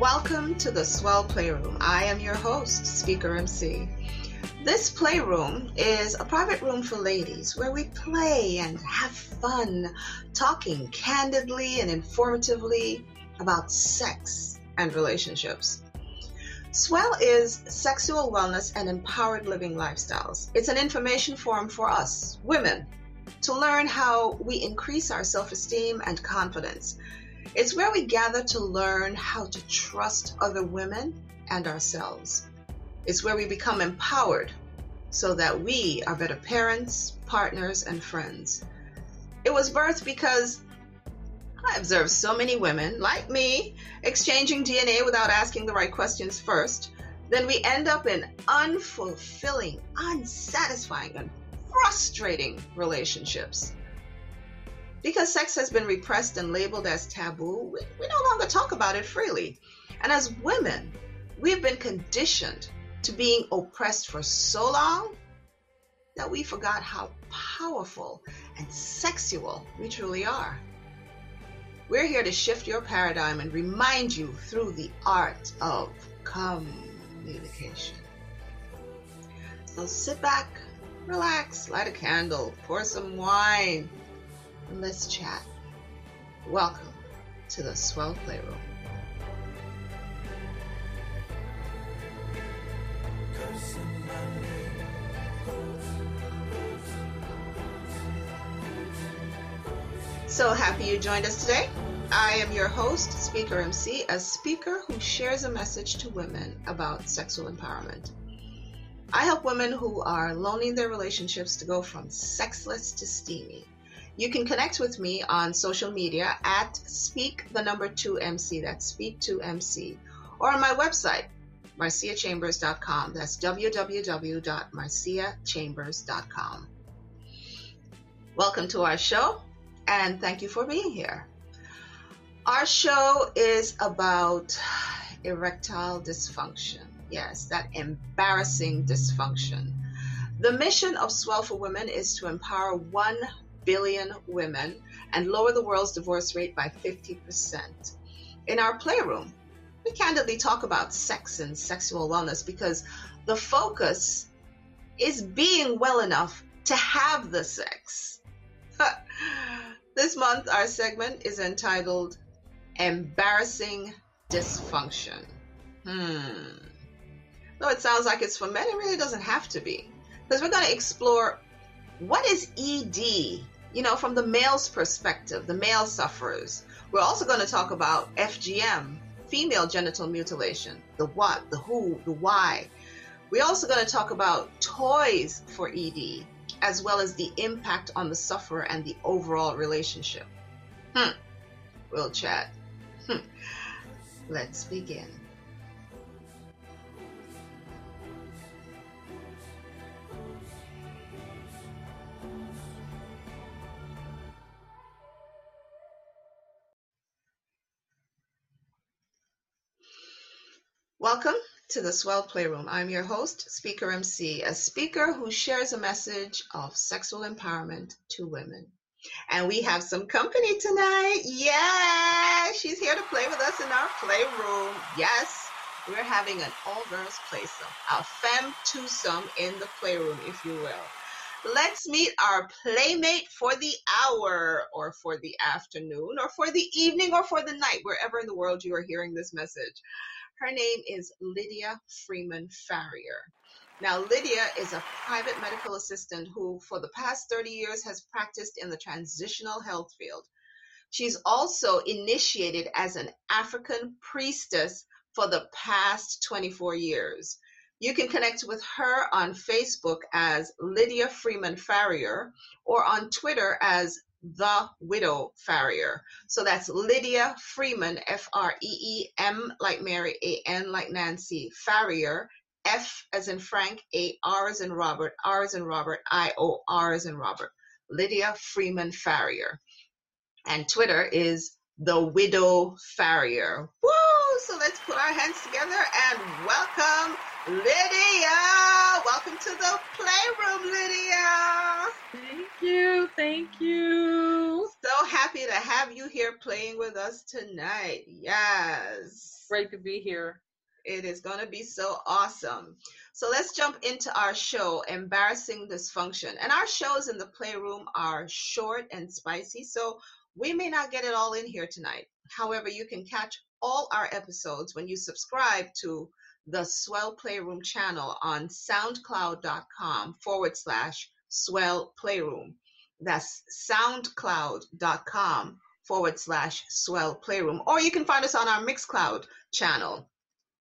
Welcome to the Swell Playroom. I am your host, Speaker MC. This playroom is a private room for ladies where we play and have fun, talking candidly and informatively about sex and relationships. Swell is sexual wellness and empowered living lifestyles. It's an information forum for us, women, to learn how we increase our self esteem and confidence. It's where we gather to learn how to trust other women and ourselves. It's where we become empowered so that we are better parents, partners, and friends. It was birthed because I observed so many women, like me, exchanging DNA without asking the right questions first. Then we end up in unfulfilling, unsatisfying, and frustrating relationships. Because sex has been repressed and labeled as taboo, we, we no longer talk about it freely. And as women, we've been conditioned to being oppressed for so long that we forgot how powerful and sexual we truly are. We're here to shift your paradigm and remind you through the art of communication. So sit back, relax, light a candle, pour some wine, and let's chat. Welcome to the Swell Playroom. So happy you joined us today. I am your host, Speaker MC, a speaker who shares a message to women about sexual empowerment. I help women who are loaning their relationships to go from sexless to steamy. You can connect with me on social media at speak the number 2 MC, that's speak 2 MC, or on my website, marciachambers.com. That's www.marciachambers.com. Welcome to our show and thank you for being here. Our show is about erectile dysfunction. Yes, that embarrassing dysfunction. The mission of Swell for Women is to empower 1 billion women and lower the world's divorce rate by 50%. In our playroom, we candidly talk about sex and sexual wellness because the focus is being well enough to have the sex. This month, our segment is entitled Embarrassing Dysfunction. Hmm. Though it sounds like it's for men, it really doesn't have to be. Because we're going to explore what is ED, you know, from the male's perspective, the male sufferers. We're also going to talk about FGM, female genital mutilation, the what, the who, the why. We're also going to talk about toys for ED, as well as the impact on the sufferer and the overall relationship. Hmm. We'll chat. Hmm. Let's begin. To the Swell Playroom. I'm your host, Speaker MC, a speaker who shares a message of sexual empowerment to women. And we have some company tonight. Yeah, she's here to play with us in our playroom. Yes, we're having an all girls playsome, a femme twosome in the playroom, if you will. Let's meet our playmate for the hour, or for the afternoon, or for the evening, or for the night, wherever in the world you are hearing this message. Her name is Lydia Freeman Farrior. Now, Lydia is a private medical assistant who, for the past 30 years, has practiced in the transitional health field. She's also initiated as an African priestess for the past 24 years. You can connect with her on Facebook as Lydia Freeman Farrior or on Twitter as the Widow Farrior. So that's Lydia Freeman, F R E E M like Mary, A N like Nancy, Farrior, F as in Frank, A R as in Robert, R as in Robert, I O R as in Robert. Lydia Freeman Farrior. And Twitter is the Widow Farrior. Woo! So let's put our hands together and welcome Lydia. Welcome to the playroom, Lydia. Thank you. Thank you. So happy to have you here playing with us tonight. Yes. Great to be here. It is going to be so awesome. So let's jump into our show, Embarrassing Dysfunction. And our shows in the playroom are short and spicy, so we may not get it all in here tonight. However, you can catch all our episodes when you subscribe to the Swell Playroom channel on soundcloud.com forward slash swell playroom. That's soundcloud.com forward slash swell playroom. Or you can find us on our Mixcloud channel.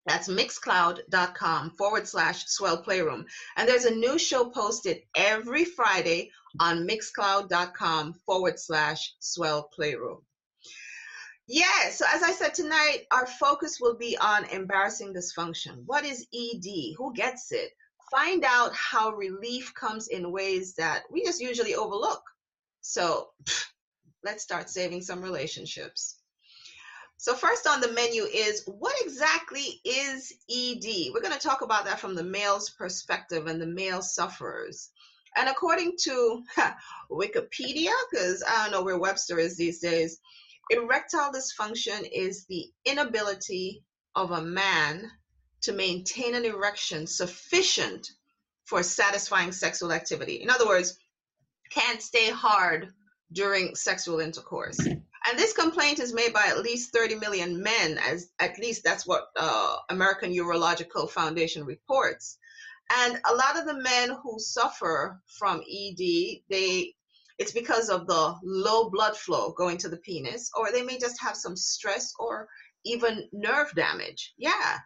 That's mixcloud.com forward slash swell playroom. And there's a new show posted every Friday on mixcloud.com forward slash swell playroom. Yeah, so as I said tonight, our focus will be on embarrassing dysfunction. What is ED? Who gets it? Find out how relief comes in ways that we just usually overlook. So let's start saving some relationships. So, first on the menu is what exactly is ED? We're going to talk about that from the male's perspective and the male sufferers. And according to Wikipedia, because I don't know where Webster is these days, erectile dysfunction is the inability of a man to maintain an erection sufficient for satisfying sexual activity. In other words, can't stay hard during sexual intercourse. And this complaint is made by at least 30 million men, as at least that's what uh, American Urological Foundation reports. And a lot of the men who suffer from ED, they it's because of the low blood flow going to the penis, or they may just have some stress or even nerve damage. Yeah.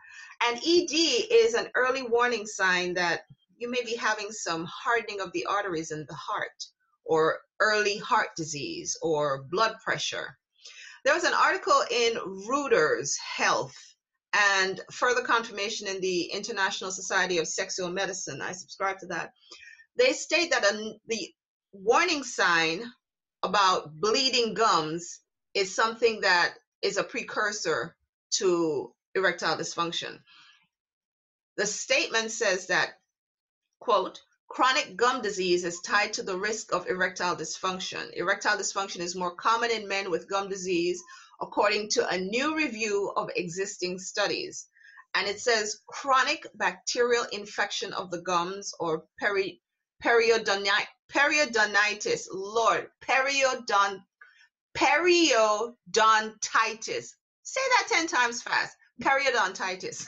And ED is an early warning sign that you may be having some hardening of the arteries in the heart or early heart disease or blood pressure. There was an article in Reuters Health and further confirmation in the International Society of Sexual Medicine. I subscribe to that. They state that a, the warning sign about bleeding gums is something that is a precursor to erectile dysfunction. The statement says that, quote, Chronic gum disease is tied to the risk of erectile dysfunction. Erectile dysfunction is more common in men with gum disease, according to a new review of existing studies. And it says chronic bacterial infection of the gums or peri- periodontitis. Periodontitis, Lord, periodont, periodontitis. Say that 10 times fast. Periodontitis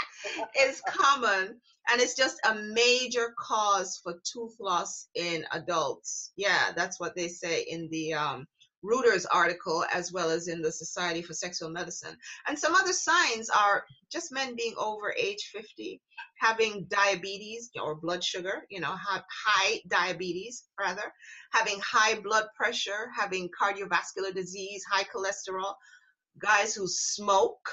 is common and it's just a major cause for tooth loss in adults. Yeah, that's what they say in the um, Reuters article, as well as in the Society for Sexual Medicine. And some other signs are just men being over age 50, having diabetes or blood sugar, you know, high diabetes, rather, having high blood pressure, having cardiovascular disease, high cholesterol, guys who smoke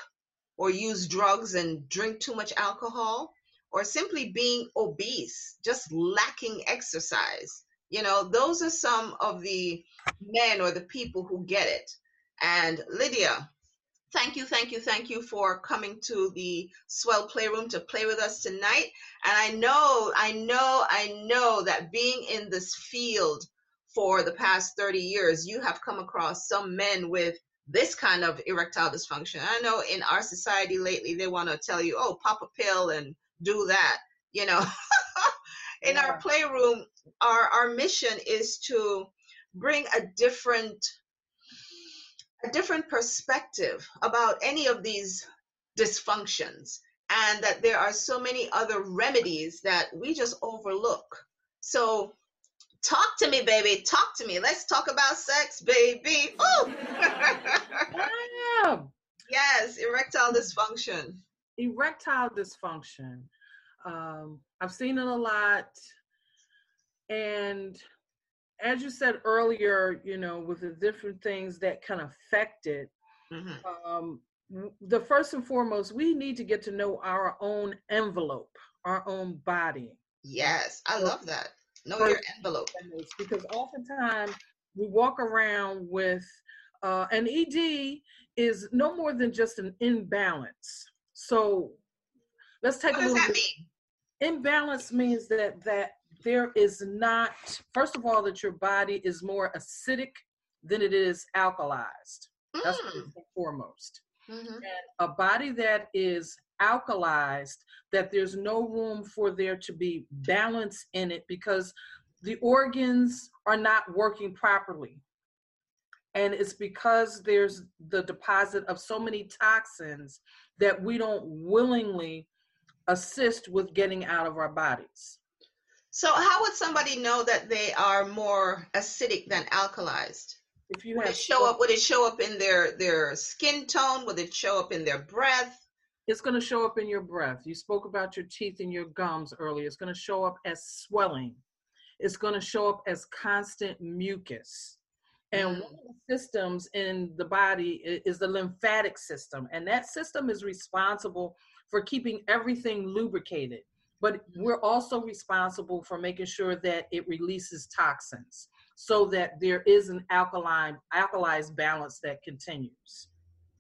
or use drugs and drink too much alcohol or simply being obese, just lacking exercise. You know, those are some of the men or the people who get it. And Lydia, thank you, thank you, thank you for coming to the Swell Playroom to play with us tonight. And I know, I know, I know that being in this field for the past 30 years, you have come across some men with this kind of erectile dysfunction. I know in our society lately, they want to tell you, oh, pop a pill and do that you know in yeah. our playroom our our mission is to bring a different a different perspective about any of these dysfunctions and that there are so many other remedies that we just overlook so talk to me baby talk to me let's talk about sex baby oh yes erectile dysfunction erectile dysfunction. Um, I've seen it a lot. And as you said earlier, you know, with the different things that can affect it, mm-hmm. um, the first and foremost, we need to get to know our own envelope, our own body. Yes, I love that. Know your envelope. Because oftentimes we walk around with uh, an ED is no more than just an imbalance. So let's take what a little. Mean? Imbalance means that that there is not, first of all, that your body is more acidic than it is alkalized. That's mm. first and foremost. Mm-hmm. And a body that is alkalized, that there's no room for there to be balance in it because the organs are not working properly. And it's because there's the deposit of so many toxins that we don't willingly assist with getting out of our bodies. So, how would somebody know that they are more acidic than alkalized? If you would it show up, would it show up in their their skin tone? Would it show up in their breath? It's going to show up in your breath. You spoke about your teeth and your gums earlier. It's going to show up as swelling. It's going to show up as constant mucus. And mm. one of the systems in the body is the lymphatic system, and that system is responsible for keeping everything lubricated. But we're also responsible for making sure that it releases toxins so that there is an alkaline alkalized balance that continues.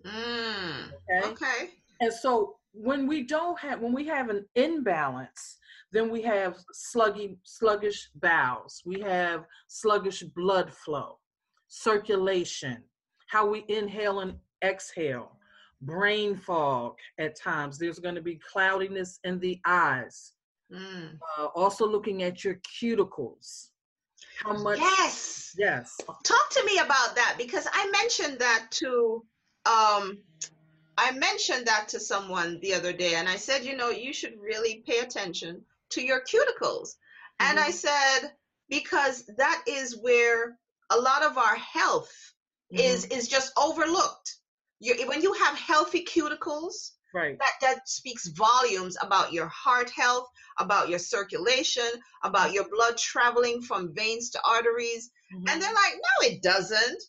Mm, okay. Okay. And so when we don't have when we have an imbalance, then we have sluggy, sluggish bowels. We have sluggish blood flow, circulation, how we inhale and exhale, brain fog at times. There's going to be cloudiness in the eyes. Mm. Uh, also looking at your cuticles how much yes yes talk to me about that because i mentioned that to um i mentioned that to someone the other day and i said you know you should really pay attention to your cuticles mm-hmm. and i said because that is where a lot of our health mm-hmm. is is just overlooked you, when you have healthy cuticles Right. That that speaks volumes about your heart health, about your circulation, about your blood traveling from veins to arteries. Mm-hmm. And they're like, no, it doesn't.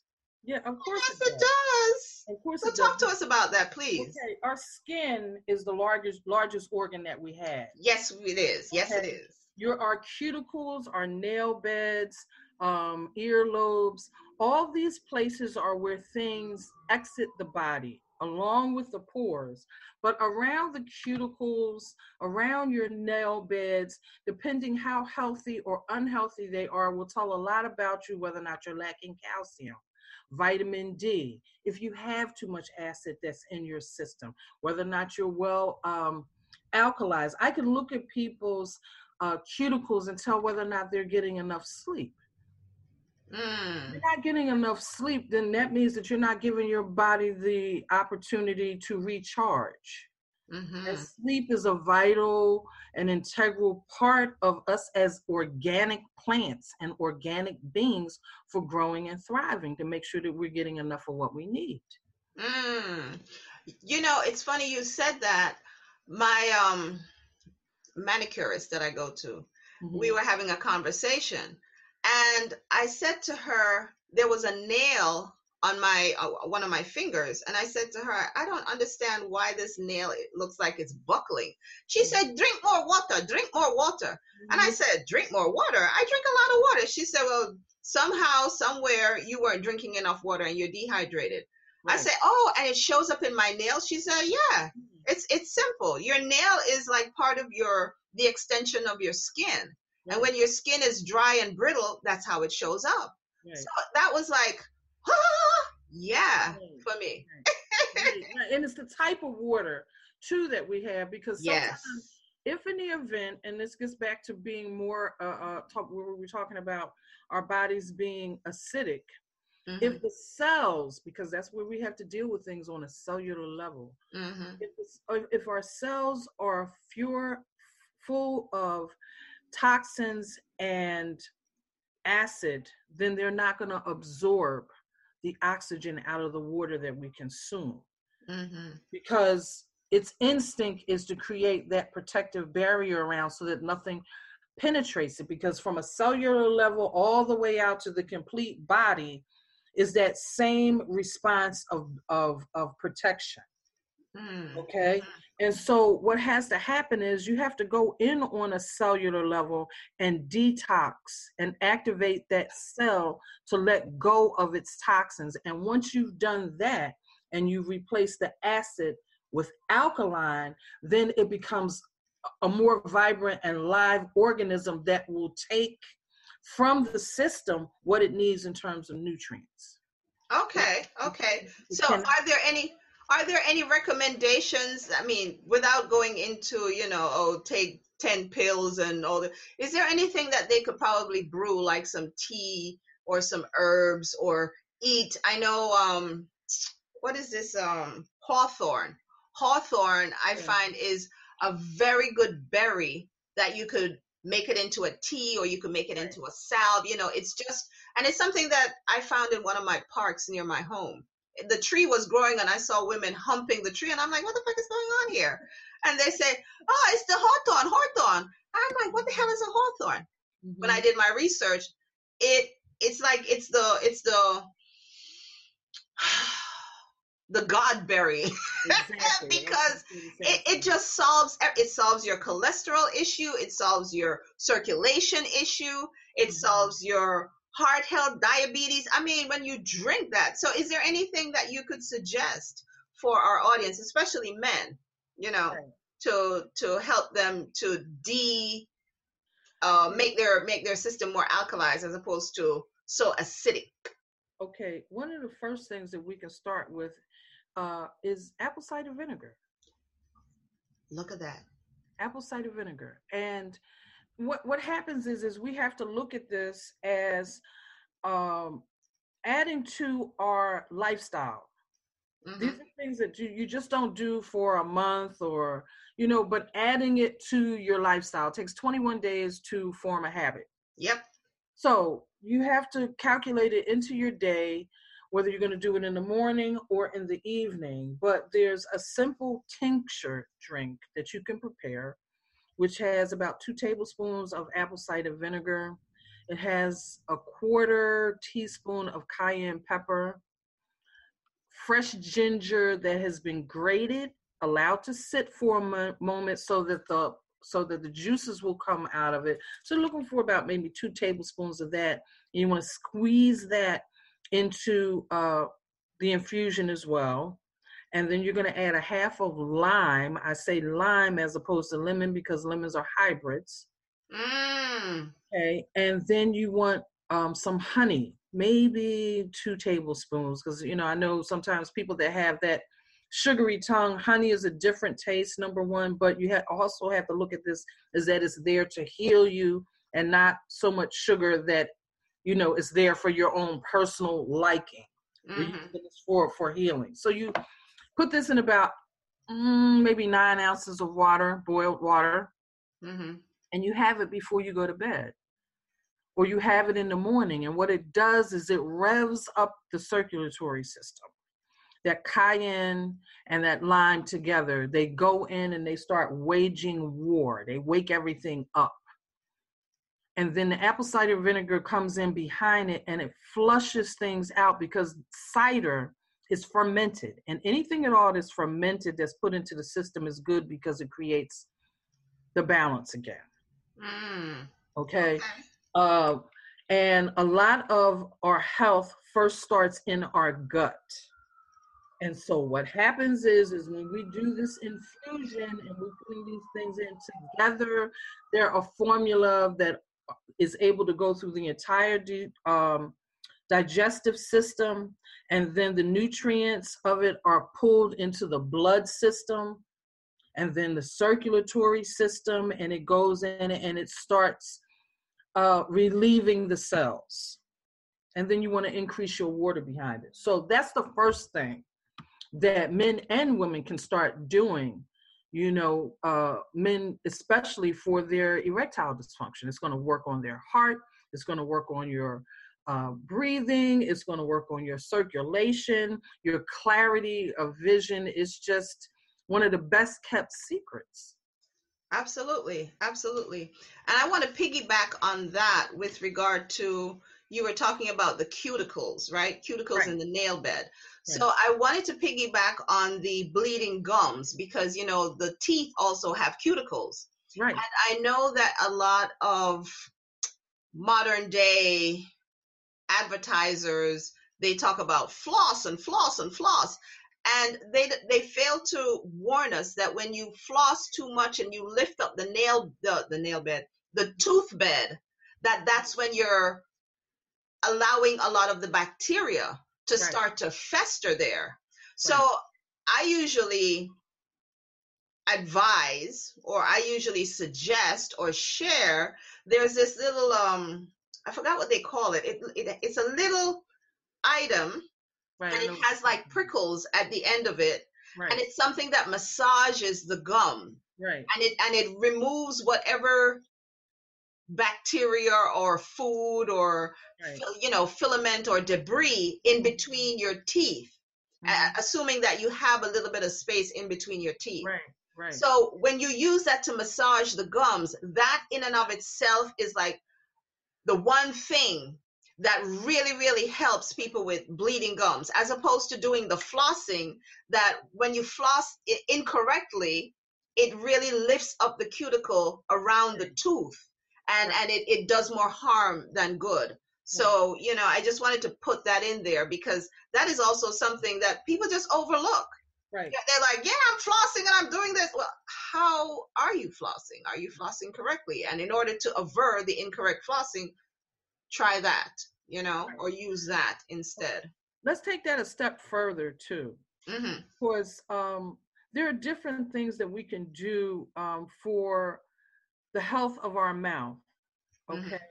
Yeah, of course yes, it, does. it does. Of course, so talk does. to us about that, please. Okay, our skin is the largest largest organ that we have. Yes, it is. Yes, okay. it is. Your our cuticles, our nail beds, um, earlobes, all these places are where things exit the body along with the pores, but around the cuticles, around your nail beds, depending how healthy or unhealthy they are, will tell a lot about you whether or not you're lacking calcium, vitamin D, if you have too much acid that's in your system, whether or not you're well um, alkalized. I can look at people's uh, cuticles and tell whether or not they're getting enough sleep. Mm. you're not getting enough sleep, then that means that you're not giving your body the opportunity to recharge. Mm-hmm. Sleep is a vital and integral part of us as organic plants and organic beings for growing and thriving to make sure that we're getting enough of what we need. Mm. You know, it's funny you said that. My um, manicurist that I go to, mm-hmm. we were having a conversation and I said to her, there was a nail on my uh, one of my fingers and i said to her i don't understand why this nail looks like it's buckling she mm-hmm. said drink more water drink more water mm-hmm. and i mm-hmm. said drink more water i drink a lot of water she said well somehow somewhere you weren't drinking enough water and you're dehydrated right. i said oh and it shows up in my nails she said yeah mm-hmm. it's it's simple your nail is like part of your the extension of your skin and when your skin is dry and brittle, that's how it shows up. Right. So that was like, yeah, for me. And it's the type of water too that we have because yes. if in the event, and this gets back to being more uh, uh talk we are talking about our bodies being acidic. Mm-hmm. If the cells, because that's where we have to deal with things on a cellular level, mm-hmm. if, if our cells are fewer, full of toxins and acid, then they're not going to absorb the oxygen out of the water that we consume. Mm-hmm. Because its instinct is to create that protective barrier around so that nothing penetrates it. Because from a cellular level all the way out to the complete body is that same response of, of, of protection. Mm. Okay. And so, what has to happen is you have to go in on a cellular level and detox and activate that cell to let go of its toxins. And once you've done that and you replace the acid with alkaline, then it becomes a more vibrant and live organism that will take from the system what it needs in terms of nutrients. Okay, okay. So are there any are there any recommendations? I mean, without going into, you know, oh, take 10 pills and all the is there anything that they could probably brew, like some tea or some herbs or eat? I know, um, what is this? Um, hawthorn. Hawthorn, I yeah. find, is a very good berry that you could make it into a tea or you could make it right. into a salve. You know, it's just, and it's something that I found in one of my parks near my home. The tree was growing and I saw women humping the tree and I'm like, what the fuck is going on here? And they say, oh, it's the hawthorn, hawthorn. I'm like, what the hell is a hawthorn? Mm-hmm. When I did my research, it it's like it's the it's the the godberry exactly. because exactly. it, it just solves it solves your cholesterol issue it solves your circulation issue it mm-hmm. solves your heart health diabetes i mean when you drink that so is there anything that you could suggest for our audience especially men you know right. to to help them to de uh, make their make their system more alkalized as opposed to so acidic okay one of the first things that we can start with uh, is apple cider vinegar. Look at that. Apple cider vinegar. And what what happens is is we have to look at this as um, adding to our lifestyle. Mm-hmm. These are things that you, you just don't do for a month or you know, but adding it to your lifestyle it takes 21 days to form a habit. Yep. So you have to calculate it into your day whether you're going to do it in the morning or in the evening. But there's a simple tincture drink that you can prepare, which has about two tablespoons of apple cider vinegar. It has a quarter teaspoon of cayenne pepper, fresh ginger that has been grated, allowed to sit for a moment so that the so that the juices will come out of it. So looking for about maybe two tablespoons of that. You want to squeeze that into uh, the infusion as well. And then you're going to add a half of lime. I say lime as opposed to lemon because lemons are hybrids. Mm. Okay. And then you want um, some honey, maybe two tablespoons, because, you know, I know sometimes people that have that sugary tongue, honey is a different taste, number one, but you have also have to look at this is that it's there to heal you and not so much sugar that you know it's there for your own personal liking mm-hmm. for for healing so you put this in about mm, maybe nine ounces of water boiled water. Mm-hmm. and you have it before you go to bed. Or you have it in the morning. And what it does is it revs up the circulatory system. That cayenne and that lime together they go in and they start waging war. They wake everything up. And then the apple cider vinegar comes in behind it and it flushes things out because cider is fermented and anything at all that's fermented that's put into the system is good because it creates the balance again mm. okay, okay. Uh, and a lot of our health first starts in our gut and so what happens is is when we do this infusion and we're putting these things in together they're a formula that is able to go through the entire um, digestive system, and then the nutrients of it are pulled into the blood system, and then the circulatory system, and it goes in and it starts uh, relieving the cells. And then you want to increase your water behind it. So that's the first thing that men and women can start doing you know, uh, men, especially for their erectile dysfunction. It's going to work on their heart, it's going to work on your uh, breathing, it's going to work on your circulation, your clarity of vision. is just one of the best kept secrets. Absolutely, absolutely. And I want to piggyback on that with regard to you were talking about the cuticles, right? Cuticles right. in the nail bed. So I wanted to piggyback on the bleeding gums because you know the teeth also have cuticles. Right. And I know that a lot of modern day advertisers they talk about floss and floss and floss and they they fail to warn us that when you floss too much and you lift up the nail the, the nail bed the tooth bed that that's when you're allowing a lot of the bacteria to right. start to fester there. So right. I usually advise or I usually suggest or share there's this little um I forgot what they call it. It, it it's a little item right, and it has like prickles at the end of it. Right. And it's something that massages the gum. Right. And it and it removes whatever bacteria or food or right. you know filament or debris in between your teeth mm-hmm. assuming that you have a little bit of space in between your teeth right right so when you use that to massage the gums that in and of itself is like the one thing that really really helps people with bleeding gums as opposed to doing the flossing that when you floss incorrectly it really lifts up the cuticle around the tooth and and it, it does more harm than good. So you know i just wanted to put that in there because that is also something that people just overlook right they're like yeah i'm flossing and i'm doing this well how are you flossing are you flossing correctly and in order to avert the incorrect flossing try that you know or use that instead let's take that a step further too mm-hmm. because um, there are different things that we can do um, for the health of our mouth. Mm-hmm. Okay. Mm-hmm.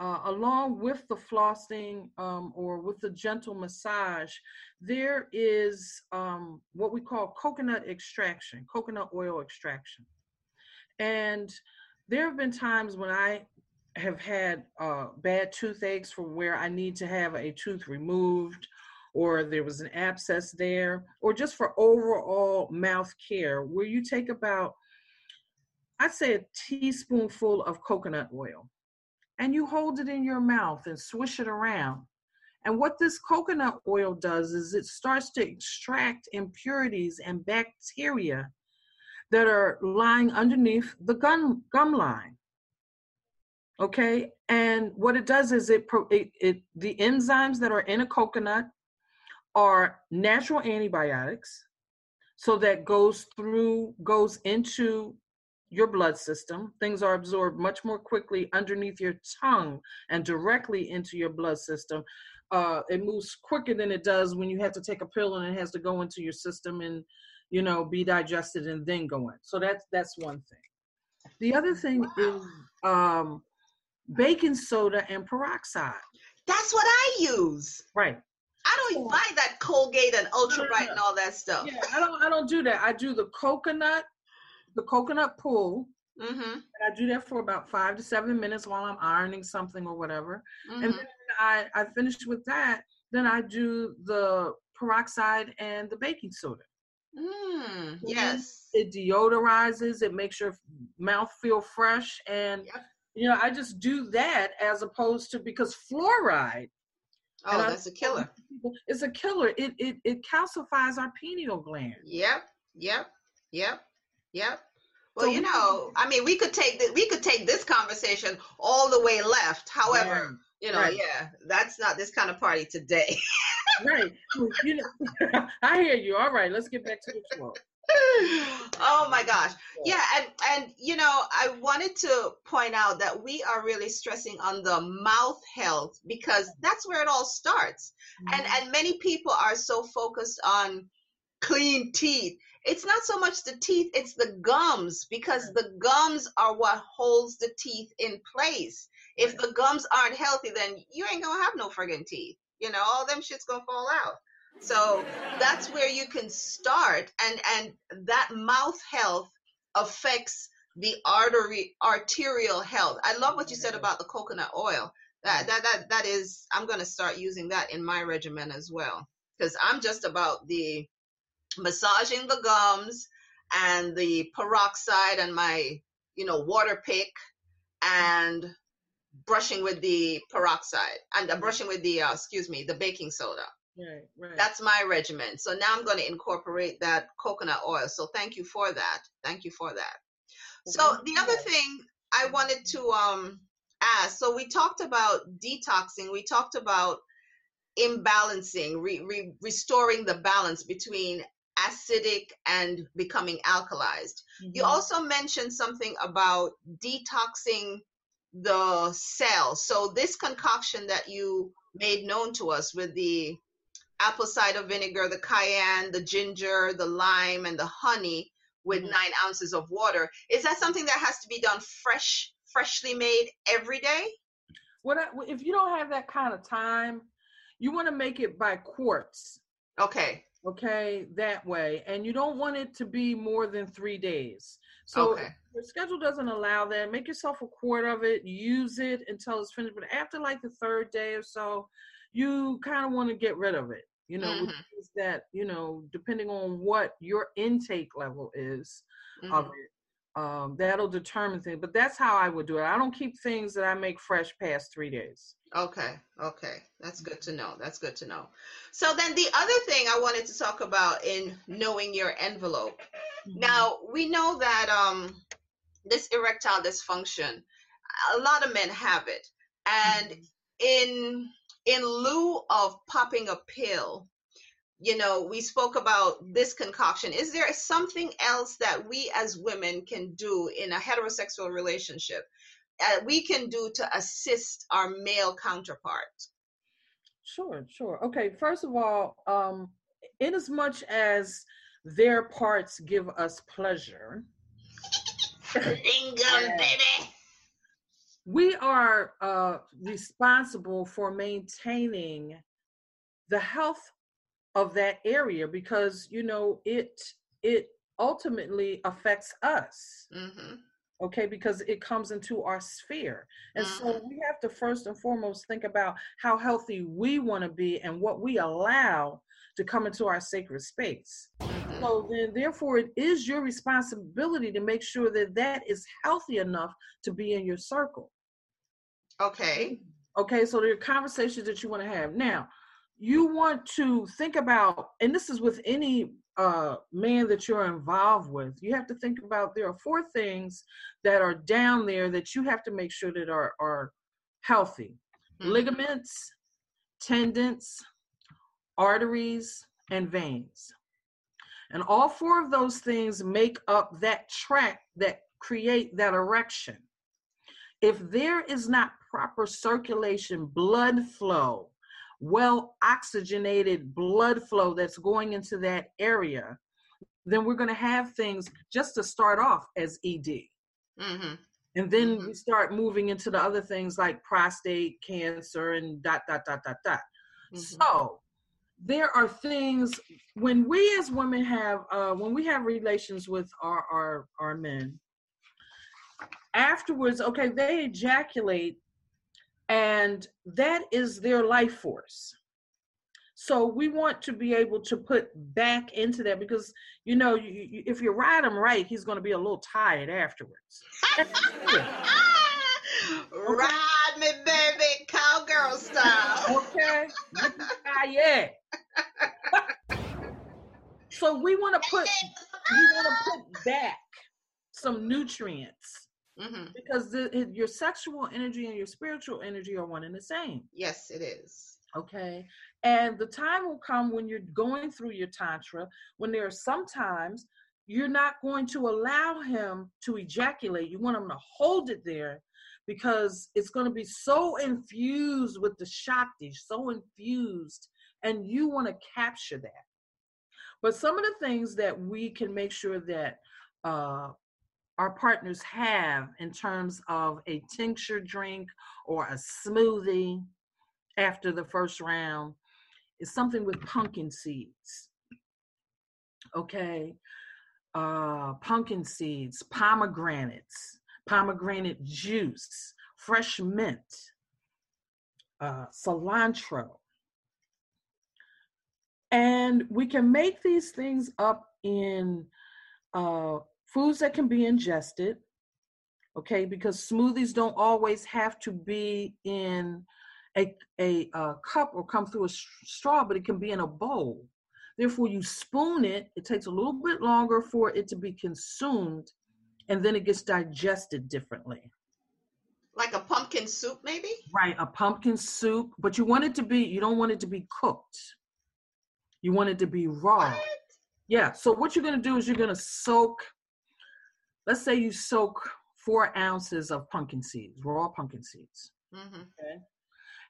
Uh, along with the flossing um, or with the gentle massage, there is um, what we call coconut extraction, coconut oil extraction. And there have been times when I have had uh, bad toothaches from where I need to have a tooth removed, or there was an abscess there, or just for overall mouth care, where you take about I'd say a teaspoonful of coconut oil, and you hold it in your mouth and swish it around. And what this coconut oil does is it starts to extract impurities and bacteria that are lying underneath the gum, gum line. Okay, and what it does is it, it, it the enzymes that are in a coconut are natural antibiotics. So that goes through, goes into your blood system. Things are absorbed much more quickly underneath your tongue and directly into your blood system. Uh, it moves quicker than it does when you have to take a pill and it has to go into your system and you know be digested and then go in. So that's that's one thing. The other thing wow. is um, baking soda and peroxide. That's what I use. Right. I don't buy that Colgate and Ultra Brite and all that stuff. Yeah, I don't. I don't do that. I do the coconut the coconut pool. Mm-hmm. And I do that for about five to seven minutes while I'm ironing something or whatever. Mm-hmm. And then I, I finish with that. Then I do the peroxide and the baking soda. Mm, yes. It deodorizes, it makes your mouth feel fresh. And, yep. you know, I just do that as opposed to because fluoride. Oh, that's I, a killer. It's a killer. It, it, it calcifies our pineal gland. Yep. Yep. Yep. Yep. Well, so, you know, I mean, we could take the, we could take this conversation all the way left. However, yeah, you know, right. yeah, that's not this kind of party today. right. You know, I hear you. All right, let's get back to the show. oh my gosh yeah and and you know i wanted to point out that we are really stressing on the mouth health because that's where it all starts mm-hmm. and and many people are so focused on clean teeth it's not so much the teeth, it's the gums because the gums are what holds the teeth in place. If the gums aren't healthy, then you ain't gonna have no friggin' teeth. You know, all them shit's gonna fall out. So that's where you can start, and and that mouth health affects the artery arterial health. I love what you said about the coconut oil. That that that that is, I'm gonna start using that in my regimen as well because I'm just about the massaging the gums and the peroxide and my, you know, water pick and brushing with the peroxide and uh, brushing with the, uh, excuse me, the baking soda. Right, right. That's my regimen. So now I'm going to incorporate that coconut oil. So thank you for that. Thank you for that. So the other thing I wanted to um ask, so we talked about detoxing. We talked about imbalancing, re, re, restoring the balance between acidic and becoming alkalized. Mm-hmm. You also mentioned something about detoxing the cell. So this concoction that you made known to us with the apple cider vinegar, the cayenne, the ginger, the lime, and the honey with mm-hmm. nine ounces of water. Is that something that has to be done fresh, freshly made every day? What I, if you don't have that kind of time? You want to make it by quarts. Okay. Okay, that way, and you don't want it to be more than three days. So okay. your schedule doesn't allow that. Make yourself a quart of it. Use it until it's finished. But after like the third day or so, you kind of want to get rid of it you know mm-hmm. that you know depending on what your intake level is mm-hmm. of it um, that'll determine things but that's how i would do it. I don't keep things that i make fresh past three days. Okay okay. That's good to know that's good to know. So then the other thing i wanted to talk about in knowing your envelope. Mm-hmm. now we know that um this erectile dysfunction a lot of men have it. And mm-hmm. in in lieu of popping a pill, you know, we spoke about this concoction. Is there something else that we as women can do in a heterosexual relationship uh, we can do to assist our male counterpart? Sure, sure. Okay, first of all, um, in as much as their parts give us pleasure, we are uh, responsible for maintaining the health of that area because you know it it ultimately affects us mm-hmm. okay because it comes into our sphere and mm-hmm. so we have to first and foremost think about how healthy we want to be and what we allow to come into our sacred space mm-hmm. so then therefore it is your responsibility to make sure that that is healthy enough to be in your circle Okay. Okay, so there are conversations that you want to have. Now, you want to think about, and this is with any uh, man that you're involved with, you have to think about there are four things that are down there that you have to make sure that are, are healthy mm-hmm. ligaments, tendons, arteries, and veins. And all four of those things make up that track that create that erection. If there is not proper circulation, blood flow, well oxygenated blood flow that's going into that area, then we're going to have things just to start off as ED. Mm-hmm. And then mm-hmm. we start moving into the other things like prostate cancer and dot, dot, dot, dot, dot. Mm-hmm. So there are things when we as women have, uh, when we have relations with our, our, our men, afterwards, okay, they ejaculate and that is their life force. So we want to be able to put back into that because you know you, you, if you ride him right he's going to be a little tired afterwards. Ride me baby cowgirl style. Okay? Yeah so we want to put we want to put back some nutrients Mm-hmm. Because the, your sexual energy and your spiritual energy are one and the same. Yes, it is. Okay. And the time will come when you're going through your Tantra, when there are sometimes you're not going to allow him to ejaculate. You want him to hold it there because it's going to be so infused with the Shakti, so infused, and you want to capture that. But some of the things that we can make sure that uh, our partners have in terms of a tincture drink or a smoothie after the first round is something with pumpkin seeds. Okay. Uh, pumpkin seeds, pomegranates, pomegranate juice, fresh mint, uh, cilantro. And we can make these things up in uh, foods that can be ingested, okay, because smoothies don't always have to be in a, a, a cup or come through a straw, but it can be in a bowl. Therefore, you spoon it, it takes a little bit longer for it to be consumed, and then it gets digested differently. Like a pumpkin soup, maybe? Right, a pumpkin soup, but you want it to be, you don't want it to be cooked. You want it to be raw. What? Yeah, so what you're gonna do is you're gonna soak let's say you soak four ounces of pumpkin seeds, raw pumpkin seeds. Mm-hmm. Okay.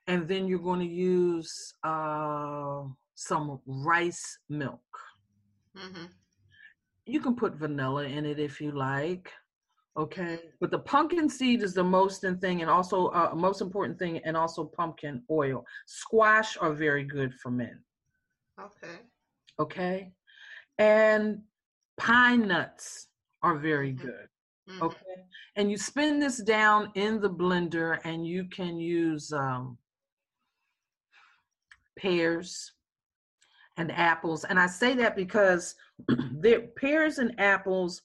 And then you're going to use uh, some rice milk. Mm-hmm. You can put vanilla in it if you like. Okay, but the pumpkin seed is the most in thing, and also uh, most important thing, and also pumpkin oil. Squash are very good for men. Okay. Okay, and pine nuts are very good. Mm-hmm. Okay, and you spin this down in the blender, and you can use um, pears and apples. And I say that because the pears and apples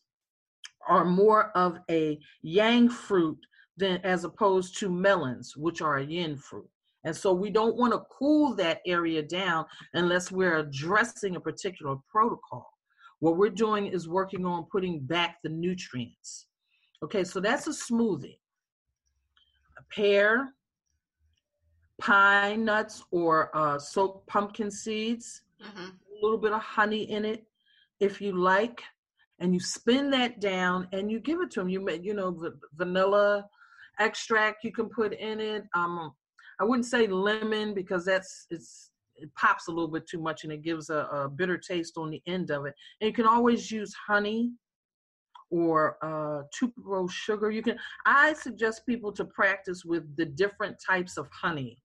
are more of a yang fruit than as opposed to melons, which are a yin fruit. And so we don't want to cool that area down unless we're addressing a particular protocol. What we're doing is working on putting back the nutrients. Okay, so that's a smoothie. A pear, pine nuts, or uh, soaked pumpkin seeds, mm-hmm. a little bit of honey in it if you like and you spin that down and you give it to them. You make, you know, the vanilla extract you can put in it. Um, I wouldn't say lemon because that's it's it pops a little bit too much and it gives a, a bitter taste on the end of it. And you can always use honey or uh, tuberose sugar. You can. I suggest people to practice with the different types of honey,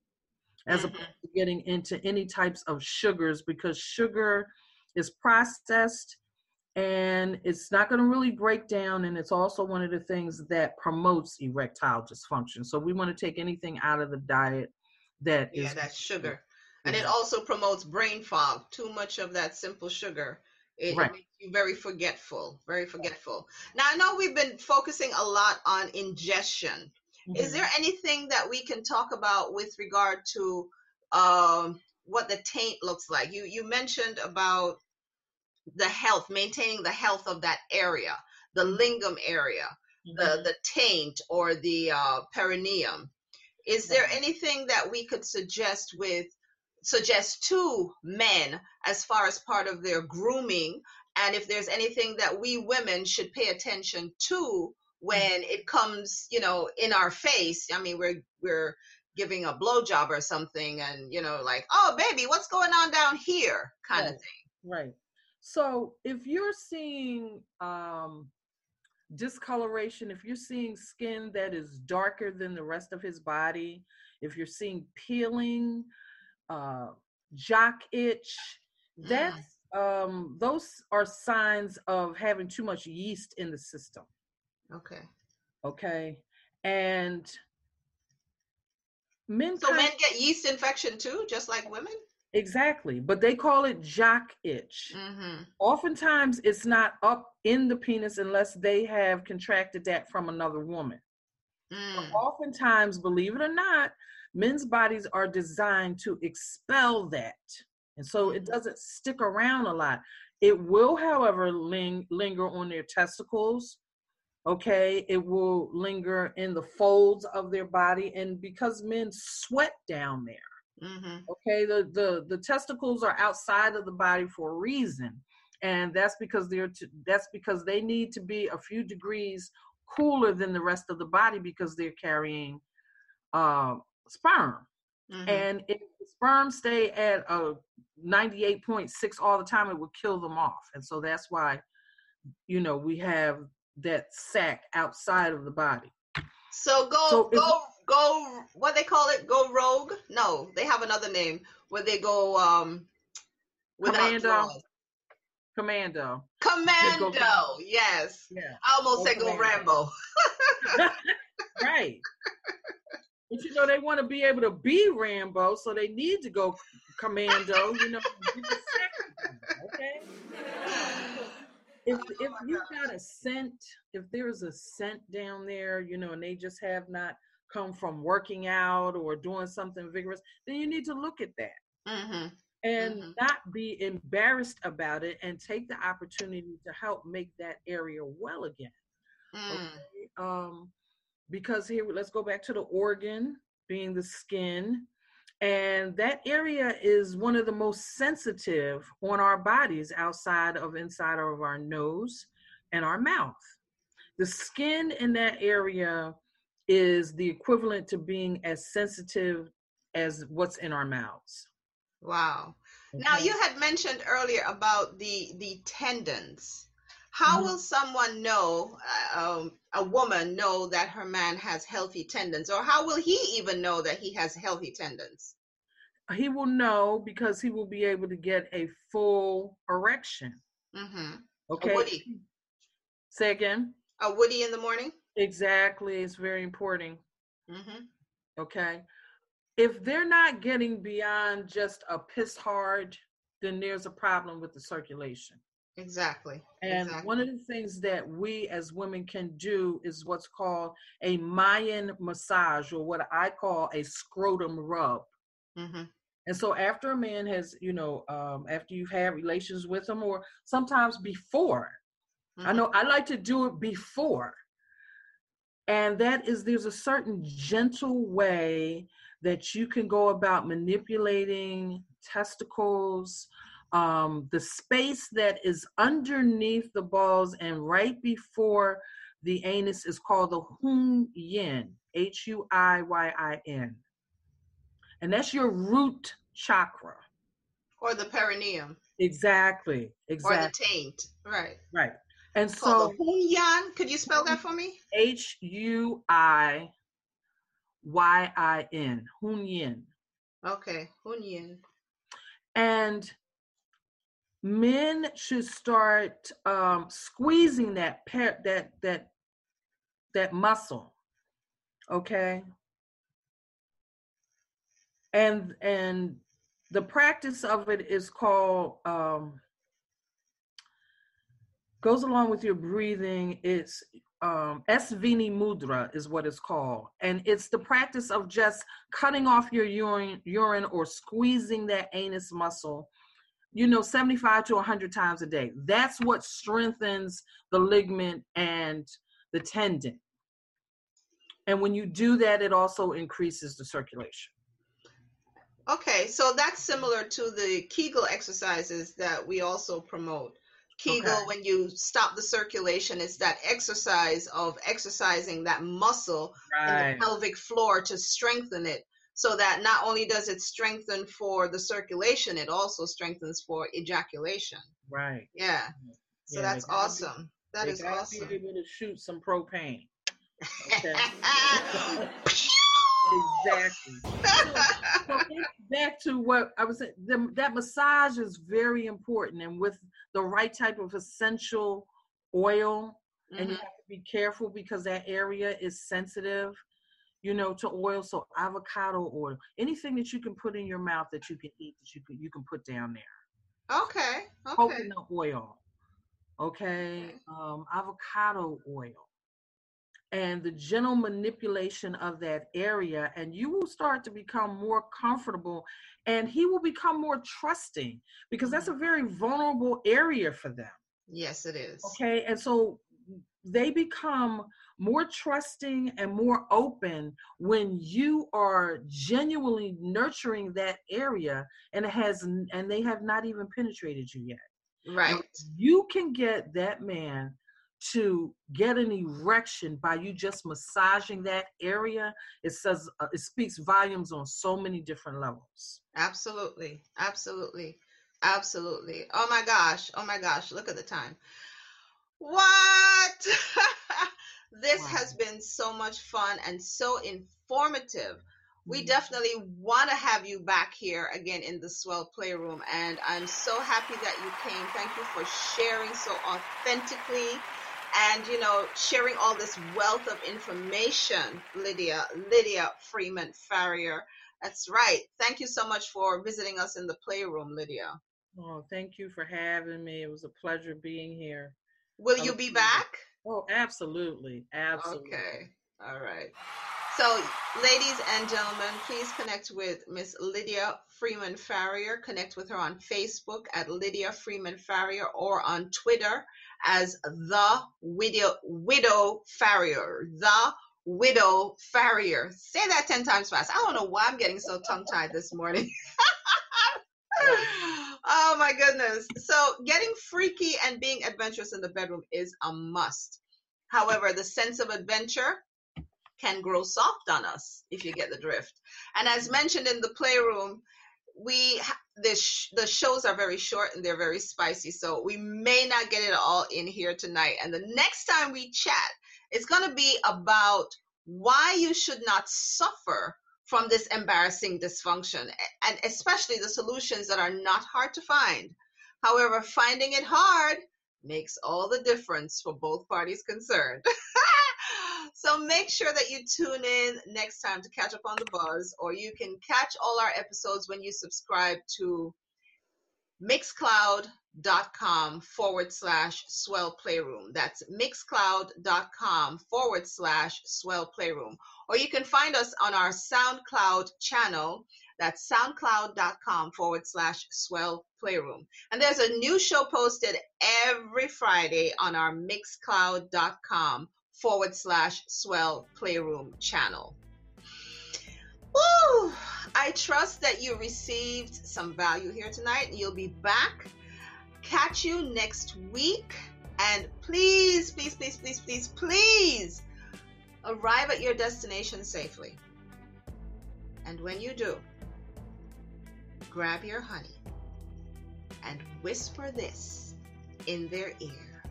as opposed to getting into any types of sugars because sugar is processed and it's not going to really break down and it's also one of the things that promotes erectile dysfunction so we want to take anything out of the diet that yeah, is that's sugar and it also promotes brain fog too much of that simple sugar it, right. makes you very forgetful very forgetful now i know we've been focusing a lot on ingestion mm-hmm. is there anything that we can talk about with regard to um, what the taint looks like you you mentioned about the health, maintaining the health of that area, the mm-hmm. lingam area, mm-hmm. the the taint or the uh, perineum. Is there anything that we could suggest with suggest to men as far as part of their grooming, and if there's anything that we women should pay attention to when it comes, you know, in our face? I mean, we're we're giving a blowjob or something, and you know, like, oh, baby, what's going on down here, kind right. of thing. Right. So if you're seeing um, discoloration, if you're seeing skin that is darker than the rest of his body, if you're seeing peeling, uh, jock itch, that's um, those are signs of having too much yeast in the system. Okay. Okay. And men. So men get yeast infection too, just like women. Exactly, but they call it jock itch. Mm-hmm. Oftentimes, it's not up in the penis unless they have contracted that from another woman. Mm. Oftentimes, believe it or not, men's bodies are designed to expel that, and so it mm-hmm. doesn't stick around a lot. It will, however, ling- linger on their testicles. Okay, it will linger in the folds of their body, and because men sweat down there Mm-hmm. Okay, the, the the testicles are outside of the body for a reason, and that's because they're to, that's because they need to be a few degrees cooler than the rest of the body because they're carrying uh, sperm. Mm-hmm. And if the sperm stay at a 98.6 all the time, it would kill them off. And so that's why, you know, we have that sac outside of the body. So go so go go what they call it go rogue no they have another name where they go um commando commando commando go, yes yeah i almost go said commando. go rambo right but you know they want to be able to be rambo so they need to go commando you know okay if if you got a scent if there's a scent down there you know and they just have not come from working out or doing something vigorous, then you need to look at that. Mm-hmm. And mm-hmm. not be embarrassed about it and take the opportunity to help make that area well again. Mm. Okay? Um, because here, let's go back to the organ being the skin. And that area is one of the most sensitive on our bodies outside of inside of our nose and our mouth. The skin in that area is the equivalent to being as sensitive as what's in our mouths. Wow. Okay. Now you had mentioned earlier about the the tendons. How mm-hmm. will someone know, uh, um, a woman know that her man has healthy tendons, or how will he even know that he has healthy tendons? He will know because he will be able to get a full erection. Mm-hmm. Okay. A woody. Say again. A woody in the morning. Exactly, it's very important. Mm-hmm. Okay. If they're not getting beyond just a piss hard, then there's a problem with the circulation. Exactly. And exactly. one of the things that we as women can do is what's called a Mayan massage, or what I call a scrotum rub. Mm-hmm. And so after a man has, you know, um, after you've had relations with him, or sometimes before, mm-hmm. I know I like to do it before. And that is, there's a certain gentle way that you can go about manipulating testicles, um, the space that is underneath the balls and right before the anus is called the Hui Yin, H U I Y I N. And that's your root chakra. Or the perineum. Exactly. Exactly. Or the taint. Right. Right. And so Hui Yin, could you spell that for me? H U I Y I N. Hui Yin. Okay. Hui Yin. And men should start um, squeezing that that that that muscle okay and and the practice of it is called um, goes along with your breathing it's um, Svini Mudra is what it's called. And it's the practice of just cutting off your urine, urine or squeezing that anus muscle you know 75 to 100 times a day. That's what strengthens the ligament and the tendon. And when you do that it also increases the circulation. Okay so that's similar to the kegel exercises that we also promote. Kegel okay. when you stop the circulation it's that exercise of exercising that muscle right. in the pelvic floor to strengthen it so that not only does it strengthen for the circulation, it also strengthens for ejaculation. Right. Yeah. So yeah, that's awesome. Be, that is awesome. Be able to shoot some propane. Okay. exactly. So, back to what I was saying, the, that massage is very important, and with the right type of essential oil, mm-hmm. and you mm-hmm. have to be careful because that area is sensitive you know, to oil. So avocado oil, anything that you can put in your mouth that you can eat that you can you can put down there. Okay. Okay. Coconut oil. Okay. Um, avocado oil. And the gentle manipulation of that area, and you will start to become more comfortable, and he will become more trusting because that's a mm-hmm. very vulnerable area for them. Yes, it is. Okay. And so they become more trusting and more open when you are genuinely nurturing that area and it has and they have not even penetrated you yet. Right. you can get that man to get an erection by you just massaging that area. It says uh, it speaks volumes on so many different levels. Absolutely. Absolutely. Absolutely. Oh my gosh. Oh my gosh. Look at the time what This wow. has been so much fun and so informative. We mm-hmm. definitely want to have you back here again in the Swell Playroom. And I'm so happy that you came. Thank you for sharing so authentically and, you know, sharing all this wealth of information, Lydia, Lydia Freeman Farrior. That's right. Thank you so much for visiting us in the Playroom, Lydia. Oh, thank you for having me. It was a pleasure being here. Will you be back? Oh, absolutely. Absolutely. Okay. All right. So, ladies and gentlemen, please connect with Miss Lydia Freeman Farrior. Connect with her on Facebook at Lydia Freeman Farrior or on Twitter as the Widow Widow Farrior. The Widow Farrior. Say that 10 times fast. I don't know why I'm getting so tongue tied this morning. oh my goodness. So, getting freaky and being adventurous in the bedroom is a must. However, the sense of adventure can grow soft on us if you get the drift. And as mentioned in the playroom, we this the shows are very short and they're very spicy, so we may not get it all in here tonight. And the next time we chat, it's going to be about why you should not suffer from this embarrassing dysfunction, and especially the solutions that are not hard to find. However, finding it hard makes all the difference for both parties concerned. so make sure that you tune in next time to catch up on the buzz, or you can catch all our episodes when you subscribe to mixcloud.com forward slash swell playroom. That's mixcloud.com forward slash swell playroom. Or you can find us on our SoundCloud channel. That's soundcloud.com forward slash swell playroom. And there's a new show posted every Friday on our mixcloud.com forward slash swell playroom channel. Woo! I trust that you received some value here tonight. You'll be back. Catch you next week. And please, please, please, please, please, please arrive at your destination safely. And when you do, grab your honey and whisper this in their ear.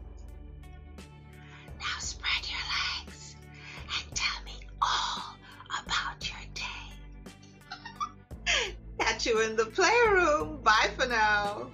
Now spread your legs and tell me all about your day. Catch you in the playroom. Bye for now.